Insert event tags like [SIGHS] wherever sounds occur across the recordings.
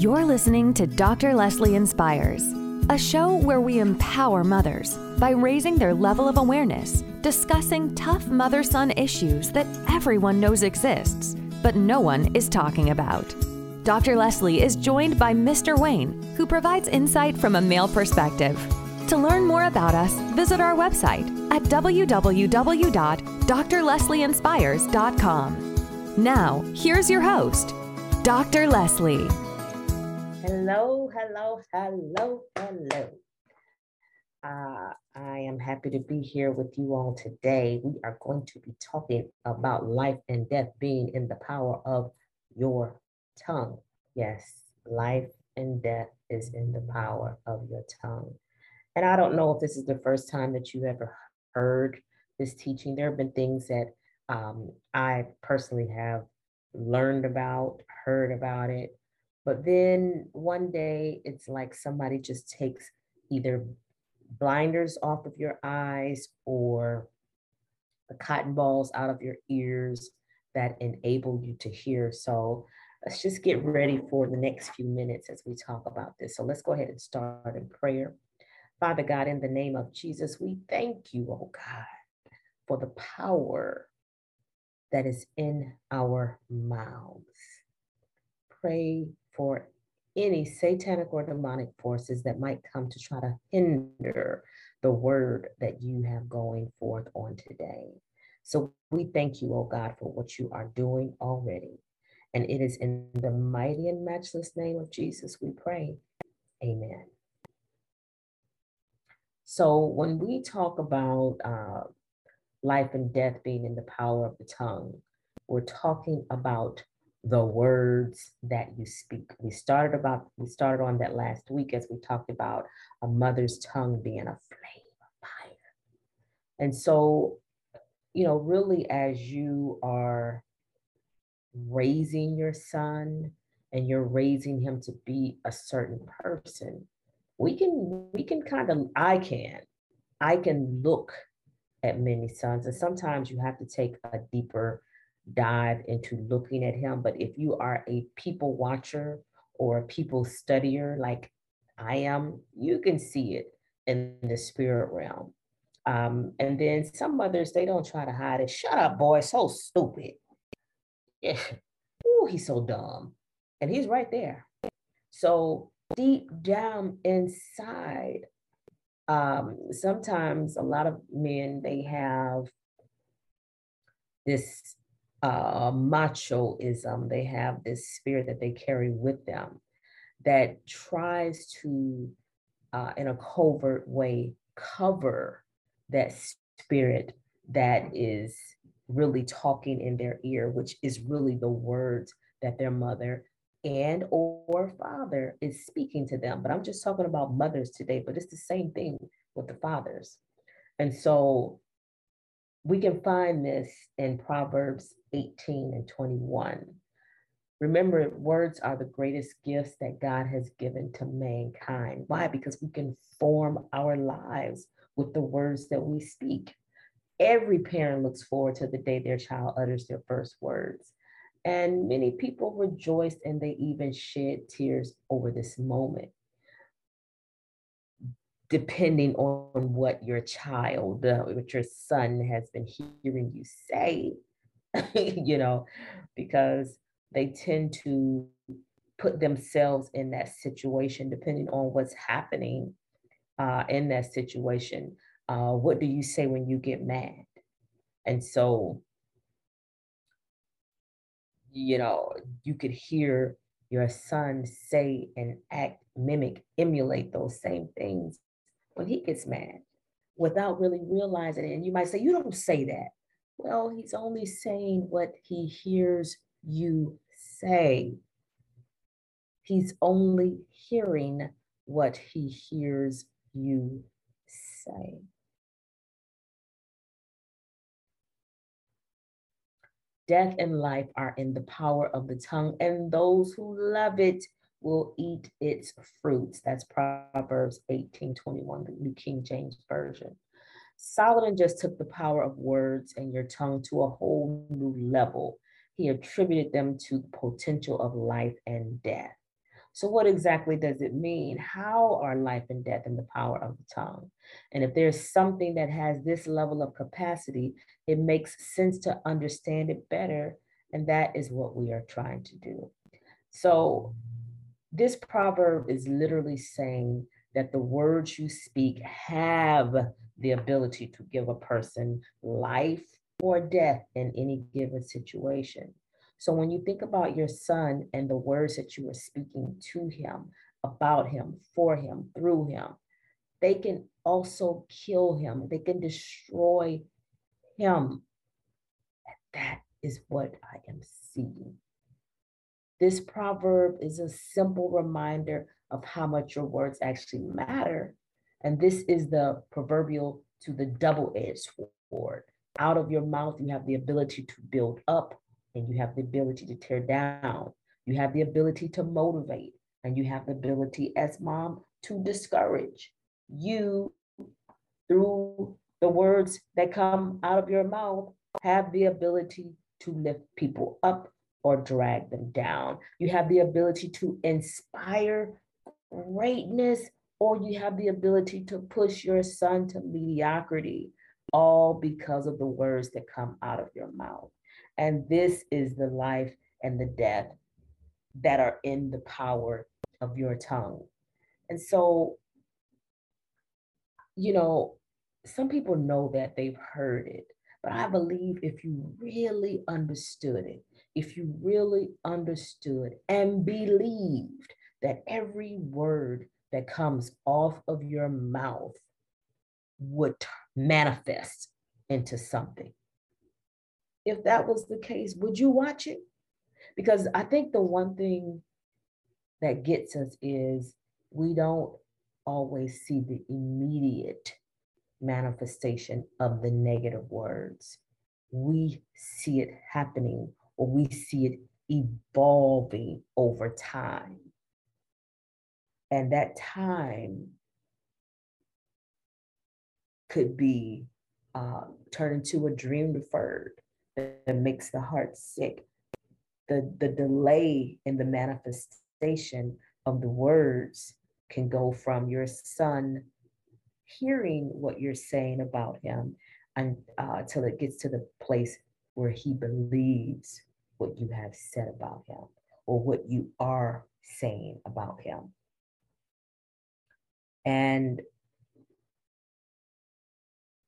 You're listening to Dr. Leslie Inspires, a show where we empower mothers by raising their level of awareness, discussing tough mother son issues that everyone knows exists, but no one is talking about. Dr. Leslie is joined by Mr. Wayne, who provides insight from a male perspective. To learn more about us, visit our website at www.drleslieinspires.com. Now, here's your host, Dr. Leslie. Hello, hello, hello, hello. Uh, I am happy to be here with you all today. We are going to be talking about life and death being in the power of your tongue. Yes, life and death is in the power of your tongue. And I don't know if this is the first time that you ever heard this teaching. There have been things that um, I personally have learned about, heard about it. But then one day it's like somebody just takes either blinders off of your eyes or the cotton balls out of your ears that enable you to hear. So let's just get ready for the next few minutes as we talk about this. So let's go ahead and start in prayer. Father God, in the name of Jesus, we thank you, oh God, for the power that is in our mouths. Pray for any satanic or demonic forces that might come to try to hinder the word that you have going forth on today. So we thank you, oh God, for what you are doing already. And it is in the mighty and matchless name of Jesus we pray. Amen. So when we talk about uh, life and death being in the power of the tongue, we're talking about the words that you speak. We started about we started on that last week as we talked about a mother's tongue being a flame of fire. And so, you know, really as you are raising your son and you're raising him to be a certain person, we can we can kind of I can I can look at many sons and sometimes you have to take a deeper dive into looking at him. But if you are a people watcher or a people studier like I am, you can see it in the spirit realm. Um, and then some mothers, they don't try to hide it. Shut up, boy, so stupid. Yeah. Ooh, he's so dumb. And he's right there. So deep down inside, um, sometimes a lot of men, they have this uh, machoism. They have this spirit that they carry with them that tries to, uh, in a covert way, cover that spirit that is really talking in their ear, which is really the words that their mother and or father is speaking to them. But I'm just talking about mothers today, but it's the same thing with the fathers. And so we can find this in Proverbs 18 and 21. Remember, words are the greatest gifts that God has given to mankind. Why? Because we can form our lives with the words that we speak. Every parent looks forward to the day their child utters their first words. And many people rejoiced and they even shed tears over this moment depending on what your child, uh, what your son has been hearing you say, [LAUGHS] you know, because they tend to put themselves in that situation depending on what's happening uh, in that situation. Uh, what do you say when you get mad? And so, you know, you could hear your son say and act, mimic, emulate those same things he gets mad without really realizing it. And you might say, You don't say that. Well, he's only saying what he hears you say. He's only hearing what he hears you say. Death and life are in the power of the tongue, and those who love it will eat its fruits. That's Proverbs 18 21, the New King James Version. Solomon just took the power of words and your tongue to a whole new level. He attributed them to the potential of life and death. So, what exactly does it mean? How are life and death in the power of the tongue? And if there's something that has this level of capacity, it makes sense to understand it better. And that is what we are trying to do. So, this proverb is literally saying that the words you speak have the ability to give a person life or death in any given situation. So when you think about your son and the words that you are speaking to him, about him, for him, through him, they can also kill him. They can destroy him. And that is what I am seeing. This proverb is a simple reminder of how much your words actually matter. And this is the proverbial to the double edged sword. Out of your mouth, you have the ability to build up and you have the ability to tear down. You have the ability to motivate and you have the ability as mom to discourage. You, through the words that come out of your mouth, have the ability to lift people up or drag them down. You have the ability to inspire greatness or you have the ability to push your son to mediocrity, all because of the words that come out of your mouth. And this is the life and the death that are in the power of your tongue. And so, you know, some people know that they've heard it, but I believe if you really understood it, if you really understood and believed that every word that comes off of your mouth would manifest into something. If that was the case, would you watch it? Because I think the one thing that gets us is we don't always see the immediate manifestation of the negative words. We see it happening we see it evolving over time. And that time could be uh, turned into a dream deferred that makes the heart sick. The, the delay in the manifestation of the words can go from your son hearing what you're saying about him until uh, it gets to the place where he believes what you have said about him or what you are saying about him. And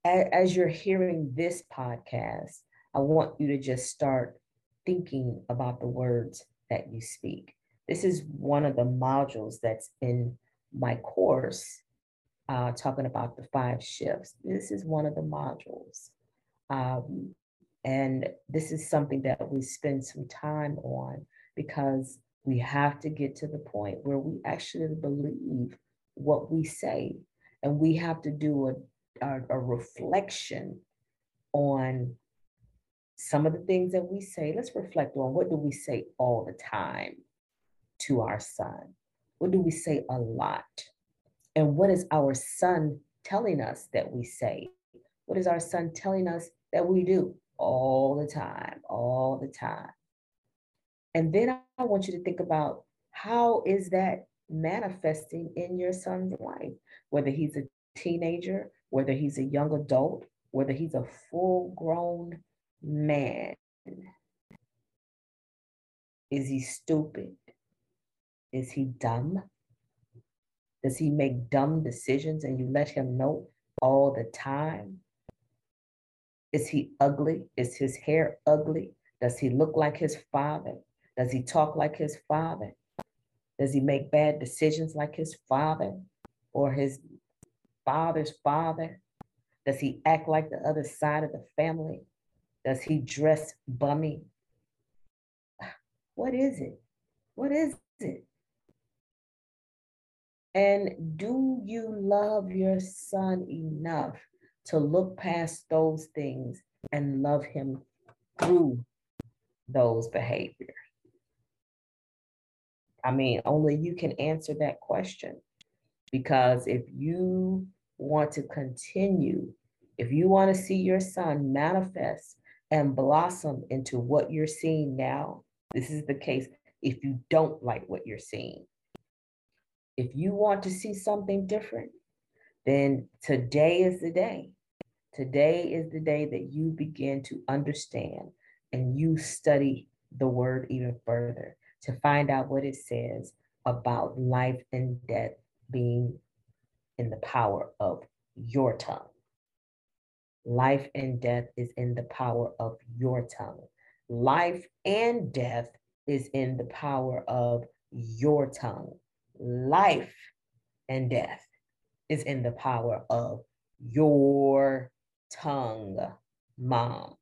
as you're hearing this podcast, I want you to just start thinking about the words that you speak. This is one of the modules that's in my course, uh, talking about the five shifts. This is one of the modules. Um, and this is something that we spend some time on because we have to get to the point where we actually believe what we say. And we have to do a, a, a reflection on some of the things that we say. Let's reflect on what do we say all the time to our son? What do we say a lot? And what is our son telling us that we say? What is our son telling us that we do all the time, all the time? And then I want you to think about how is that manifesting in your son's life, whether he's a teenager, whether he's a young adult, whether he's a full grown man. Is he stupid? Is he dumb? Does he make dumb decisions and you let him know all the time? Is he ugly? Is his hair ugly? Does he look like his father? Does he talk like his father? Does he make bad decisions like his father or his father's father? Does he act like the other side of the family? Does he dress bummy? [SIGHS] What is it? What is it? And do you love your son enough to look past those things and love him through those behaviors? I mean, only you can answer that question. Because if you want to continue, if you want to see your son manifest and blossom into what you're seeing now, this is the case if you don't like what you're seeing. If you want to see something different, then today is the day. Today is the day that you begin to understand and you study the word even further to find out what it says about life and death being in the power of your tongue. Life and death is in the power of your tongue. Life and death is in the power of your tongue. Life and death is in the power of your tongue, mom.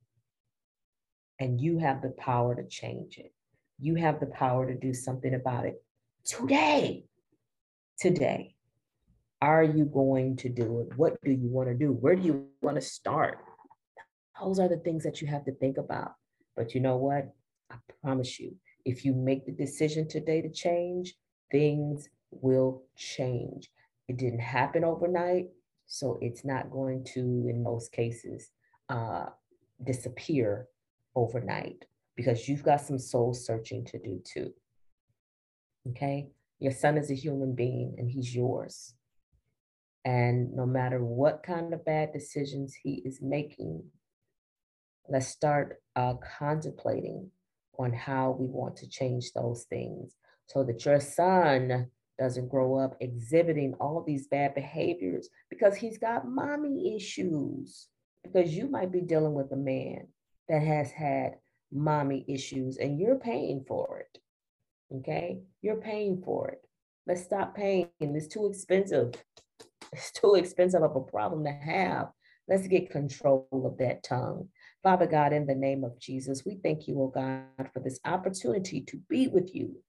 And you have the power to change it. You have the power to do something about it today. Today. Are you going to do it? What do you want to do? Where do you want to start? Those are the things that you have to think about. But you know what? I promise you, if you make the decision today to change, things will change. It didn't happen overnight, so it's not going to, in most cases, uh, disappear overnight because you've got some soul searching to do too. Okay? Your son is a human being and he's yours. And no matter what kind of bad decisions he is making, let's start uh, contemplating on how we want to change those things so that your son doesn't grow up exhibiting all these bad behaviors because he's got mommy issues. Because you might be dealing with a man that has had mommy issues and you're paying for it. Okay? You're paying for it. Let's stop paying. It's too expensive. [LAUGHS] It's too expensive of a problem to have. Let's get control of that tongue. Father God, in the name of Jesus, we thank you, oh God, for this opportunity to be with you.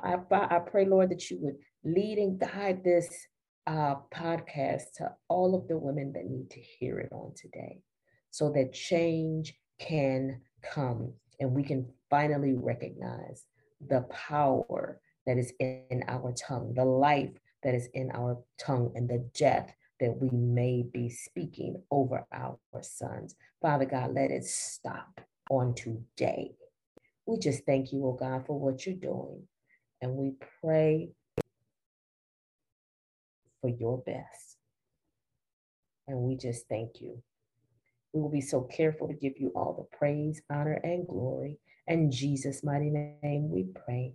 I, I pray, Lord, that you would lead and guide this uh, podcast to all of the women that need to hear it on today so that change can come and we can finally recognize the power that is in our tongue, the life that is in our tongue, and the death that we may be speaking over our sons. Father God, let it stop on today. We just thank you, oh God, for what you're doing. And we pray for your best. And we just thank you. We will be so careful to give you all the praise, honor, and glory. In Jesus' mighty name we pray.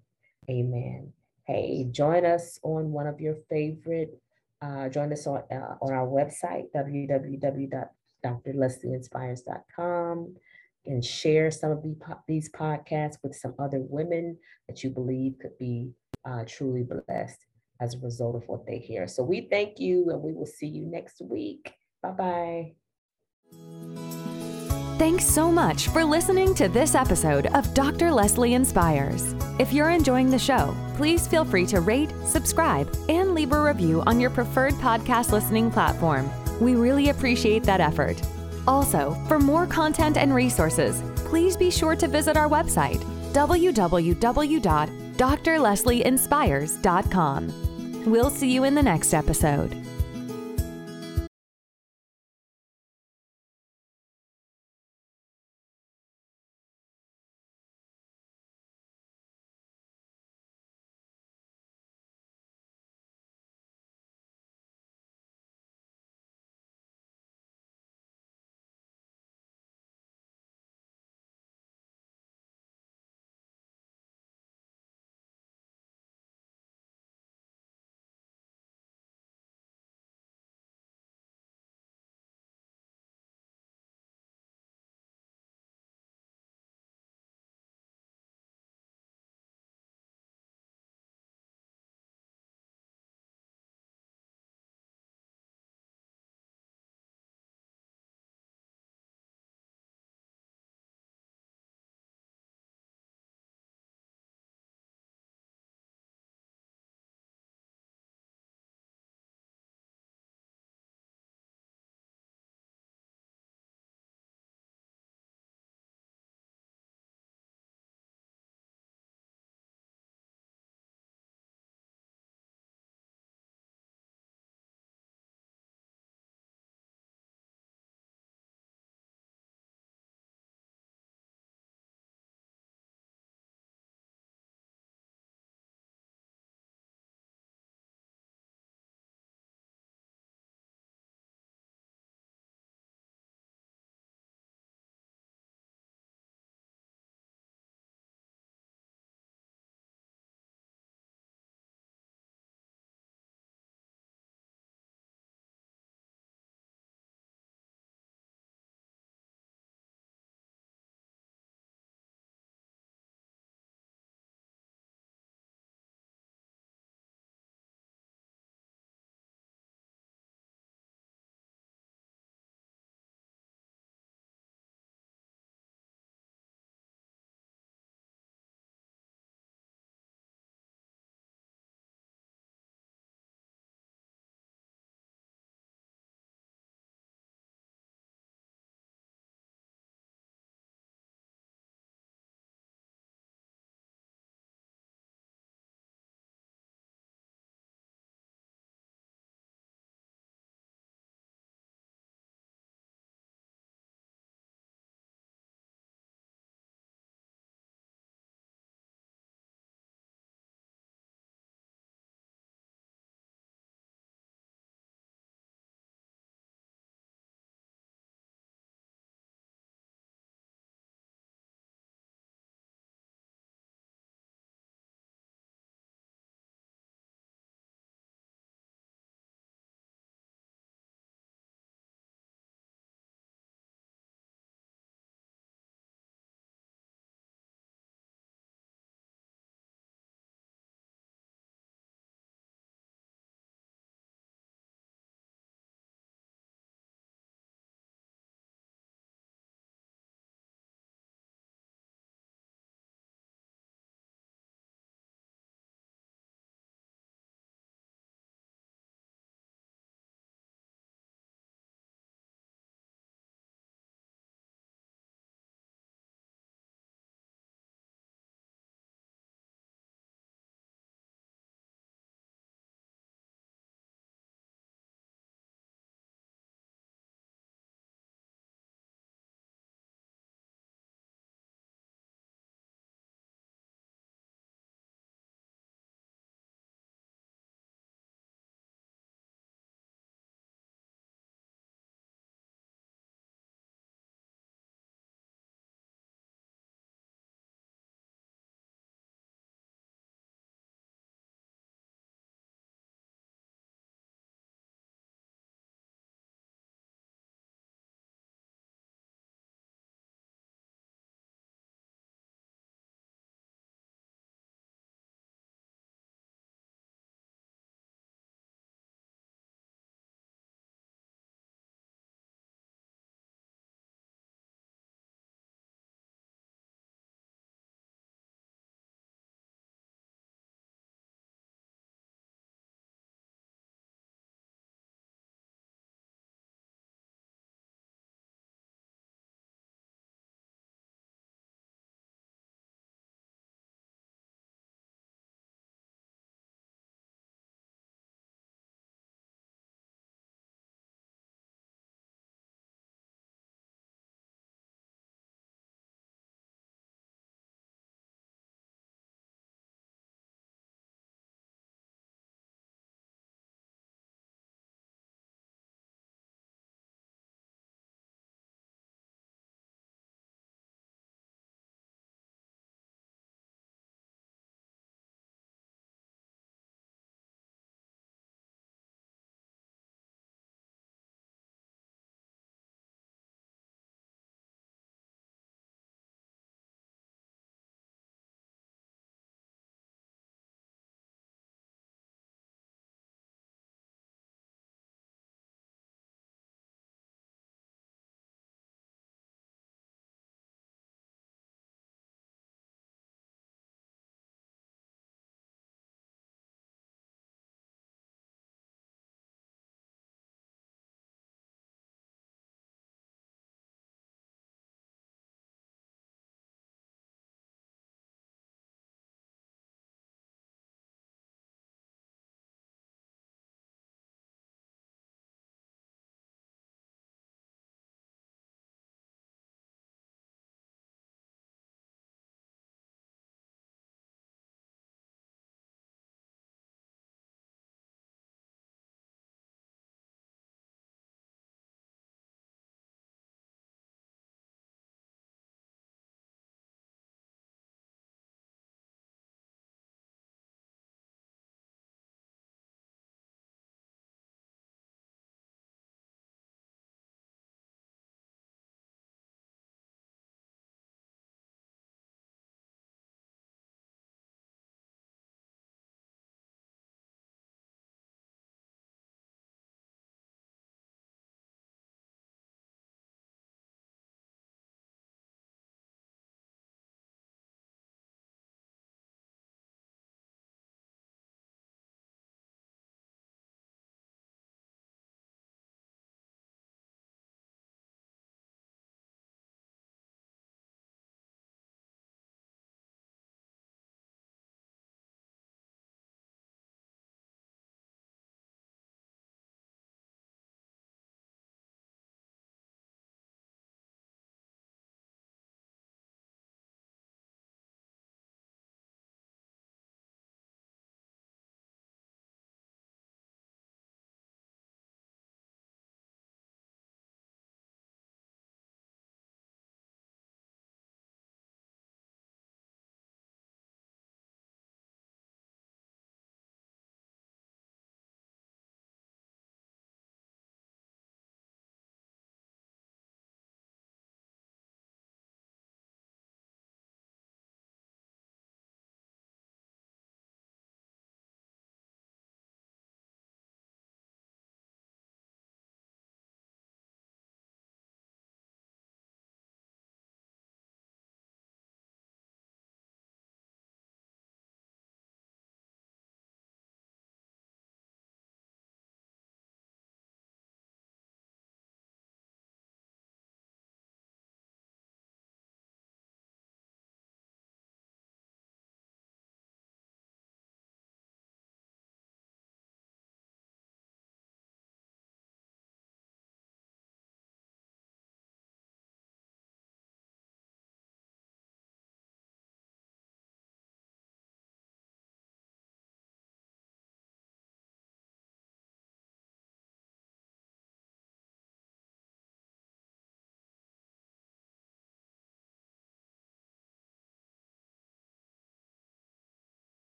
Amen. Hey, join us on one of your favorite, uh, join us on, uh, on our website, www.drleslieinspires.com, and share some of these podcasts with some other women that you believe could be uh, truly blessed as a result of what they hear. So we thank you and we will see you next week. Bye bye. Thanks so much for listening to this episode of Dr. Leslie Inspires. If you're enjoying the show, please feel free to rate, subscribe, and leave a review on your preferred podcast listening platform. We really appreciate that effort. Also, for more content and resources, please be sure to visit our website, www.drleslieinspires.com. We'll see you in the next episode.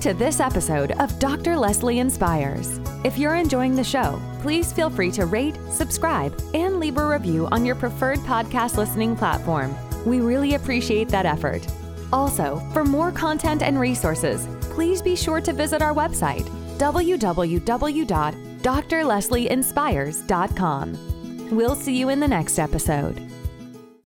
To this episode of Dr. Leslie Inspires. If you're enjoying the show, please feel free to rate, subscribe, and leave a review on your preferred podcast listening platform. We really appreciate that effort. Also, for more content and resources, please be sure to visit our website, www.drleslieinspires.com. We'll see you in the next episode.